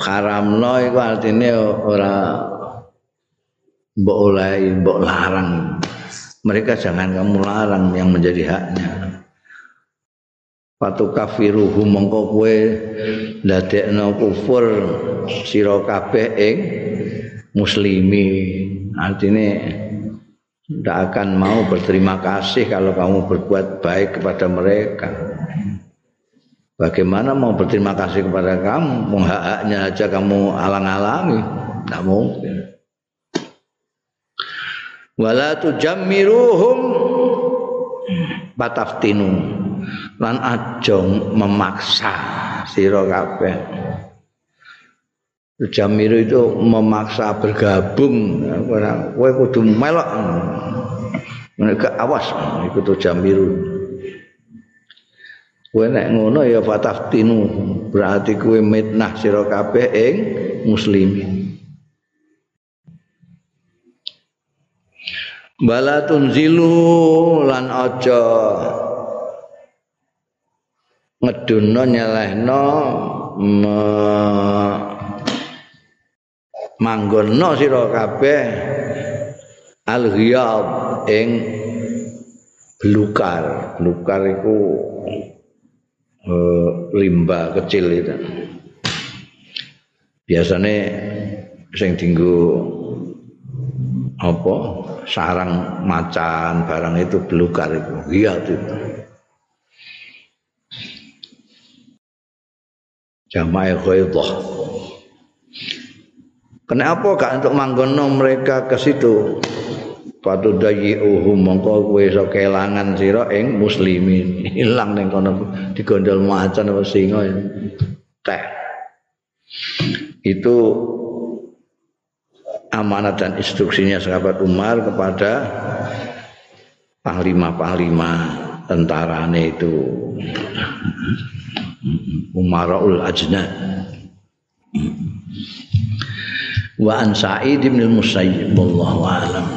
Haramno iku artine ora mbok oleh mbok larang. Mereka jangan kamu larang yang menjadi haknya. Patu kafiruhu mongko kowe ndadekno kufur sira kabeh ing muslimin artine tidak akan mau berterima kasih kalau kamu berbuat baik kepada mereka. Bagaimana mau berterima kasih kepada kamu? Menghaknya aja kamu alang-alangi. Tidak mungkin. Wala tujammiruhum bataftinu lan aja memaksa sira kabeh. Jamiru itu memaksa bergabung. Kowe kudu melok. Mereka awas itu tuh jamiru kowe nek ngono ya fataftinu berarti kowe mitnah sira kabeh ing muslimin bala tunzilu lan aja ngedunno nyelehno me manggonno sira kabeh al ghiyab ing belukar. Belukar iku uh, limba kecil itu. Biasanya sing tinggu apa? Sarang macan barang itu belukar itu ghiyab itu. Jamaah ghaidah Kenapa gak untuk manggono mereka ke situ? Patu dayi uhu mongko kowe iso kelangan sira ing muslimin. Hilang ning kono digondol macan apa singa teh. Itu amanat dan instruksinya sahabat Umar kepada panglima-panglima tentarane itu Umaraul Ajnad wa an Sa'id bin Musayyib wallahu a'lam